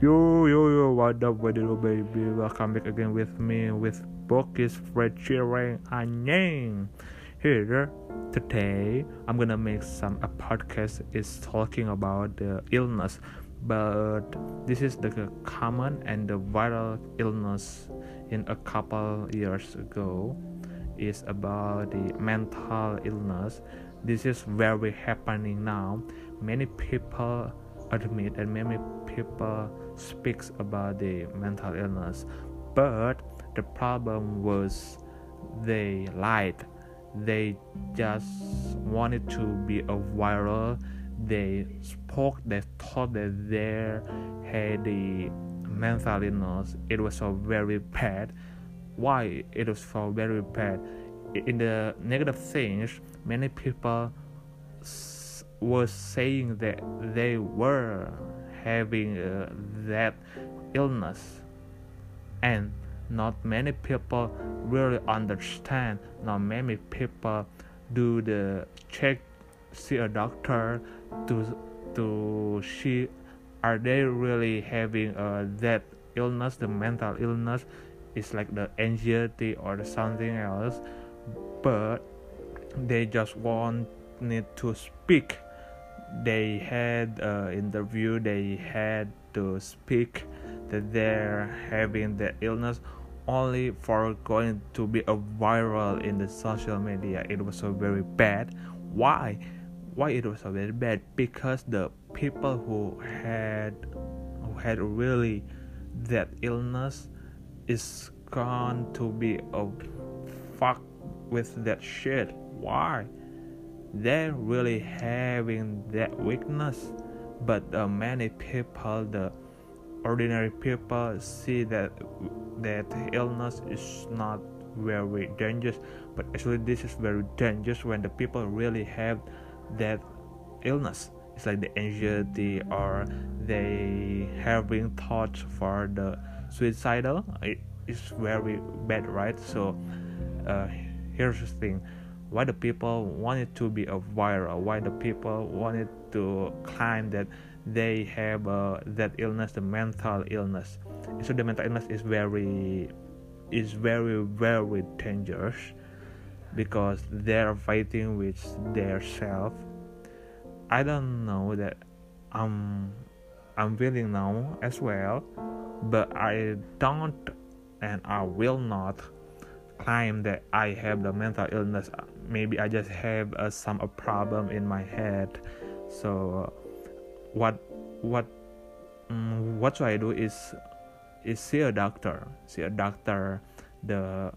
Yo yo yo, what up, what up, baby? Welcome back again with me with Bokis Fred Cheering Anyang. Here today, I'm gonna make some a podcast is talking about the illness, but this is the common and the viral illness in a couple years ago is about the mental illness. This is very happening now. Many people admit and many people speaks about the mental illness but the problem was they lied. They just wanted to be a viral. They spoke they thought that they had the mental illness. It was so very bad. Why it was so very bad? In the negative things many people was saying that they were having uh, that illness. And not many people really understand not many people do the check see a doctor to to see are they really having uh, that illness the mental illness. Is like the anxiety or something else. But they just want need to speak they had uh, interview they had to speak that they're having the illness only for going to be a viral in the social media. It was so very bad. Why? Why it was so very bad? Because the people who had who had really that illness is gone to be a fuck with that shit. Why they're really having that weakness but uh, many people the ordinary people see that that illness is not very dangerous but actually this is very dangerous when the people really have that illness. It's like the anxiety or they having thoughts for the suicidal. It is very bad right? So uh, here's the thing why the people wanted to be a viral why the people wanted to claim that they have uh, that illness the mental illness so the mental illness is very is very very dangerous because they're fighting with their self i don't know that i'm i'm feeling now as well but i don't and i will not claim that I have the mental illness. Maybe I just have uh, some a problem in my head. So what what um, what should I do is is see a doctor. See a doctor. The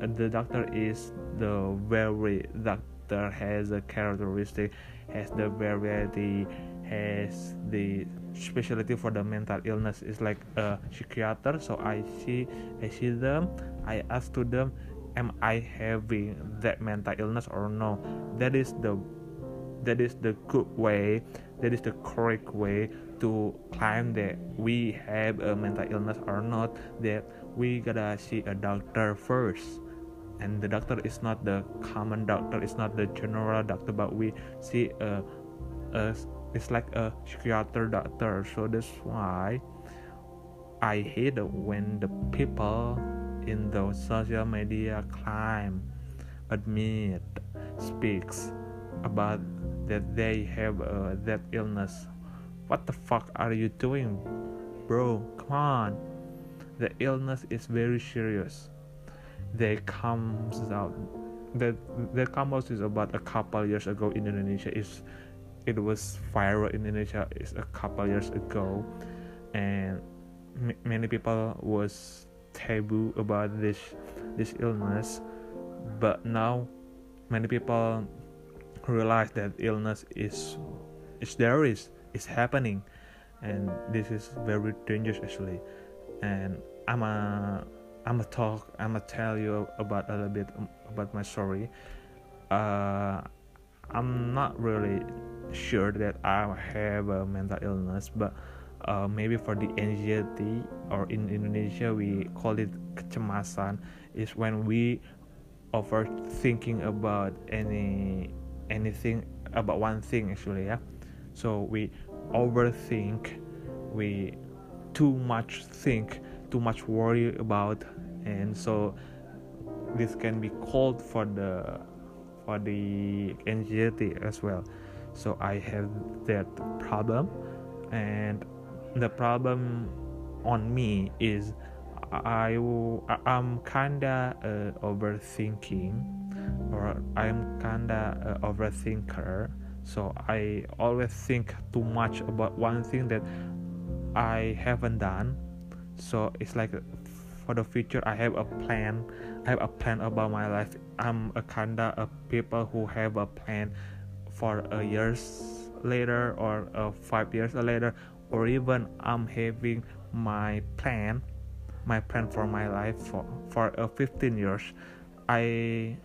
the doctor is the very doctor has a characteristic has the variety has the specialty for the mental illness is like a psychiatrist. so i see i see them i ask to them am i having that mental illness or no? That is the that is the good way that is the correct way to claim that we have a mental illness or not that we gotta see a doctor first. And the doctor is not the common doctor it's not the general doctor but we see a, a it's like a psychiater doctor. So that's why i hate when the people in the social media climb admit speaks about that they have uh, that illness. What the fuck are you doing bro? Come on. The illness is very serious. They comes out that the come out is about a couple years ago in indonesia. Is it was viral in indonesia is a couple years ago. And m- many people was taboo about this this illness but now many people realize that illness is is there is is happening and this is very dangerous actually. And i'm a i'm a talk i'm a tell you about a little bit about my story. Uh i'm not really sure that i have a mental illness but uh, maybe for the anxiety or in Indonesia we call it kecemasan is when we overthinking about any anything about one thing actually yeah. So we overthink we too much think too much worry about and so this can be called for the for the anxiety as well. So i have that problem and the problem on me is i i'm kinda uh, overthinking or i'm kinda uh, overthinker. So i always think too much about one thing that i haven't done. So it's like for the future i have a plan. I have a plan about my life. I'm a kinda of people who have a plan for a years later or uh, five years later or even i'm having my plan my plan for my life for for uh, 15 years. I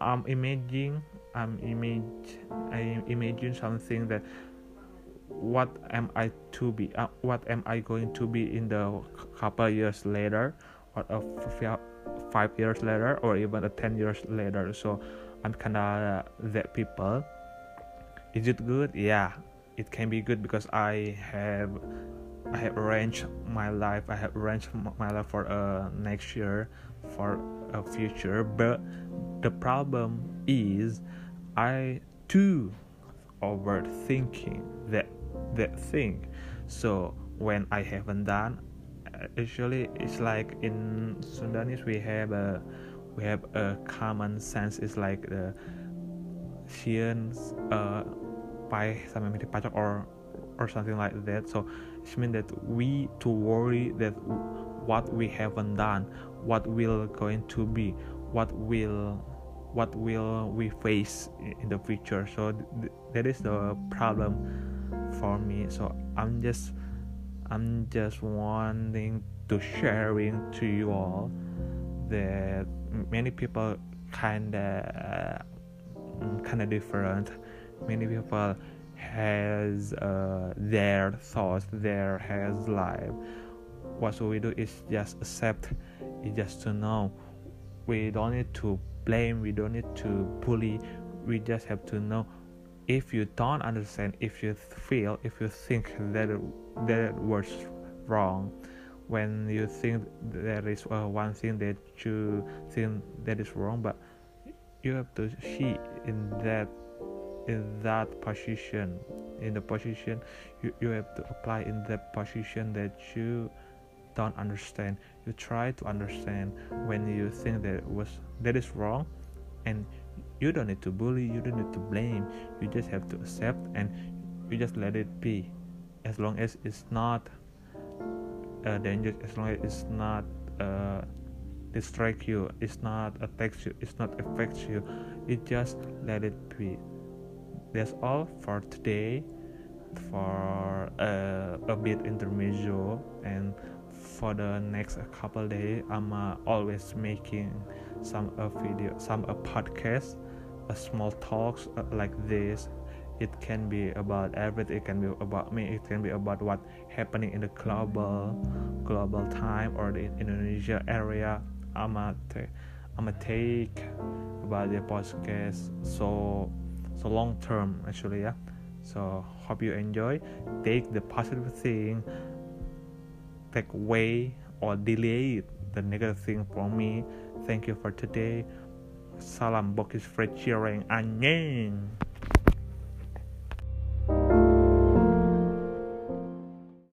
I'm imagining i'm image i imagine something that what am i to be uh, what am i going to be in the couple years later or uh, five years later or even uh, 10 years later. So i'm kind of that people. Is it good? Yeah it can be good because i have i have arranged my life i have arranged my life for uh, next year for a future. But the problem is i too overthinking that that thing. So when i haven't done actually it's like in Sundanese we have a we have a common sense. It's like the Xian uh by sama pajak or or something like that. So it means that we to worry that what we haven't done what will going to be what will what will we face in the future. So th- that is the problem for me. So i'm just I'm just wanting to sharing to you all that many people kinda mm, kinda different. Many people has uh, their thoughts, their has life. What we do is just accept. Is just to know. We don't need to blame. We don't need to bully. We just have to know if you don't understand if you feel if you think that that was wrong when you think there is uh, one thing that you think that is wrong but you have to see in that in that position. In the position you, you have to apply in that position that you don't understand. You try to understand when you think that was that is wrong and you don't need to bully you don't need to blame. You just have to accept and you just let it be. As long as it's not uh, dangerous as long as it's not uh, distract you it's not attacks you it's not affects you you just let it be that's all for today for uh, a bit intermezzo and for the next couple days i'm uh, always making some a video some a podcast a small talks uh, like this. It can be about everything. It can be about me. It can be about what happening in the global global time or the indonesia area. I'm a i'm a take about the podcast. So so long term actually yeah. So hope you enjoy. Take the positive thing take away or delay the negative thing from me. Thank you for today. Salam bokis fresh cheering anjing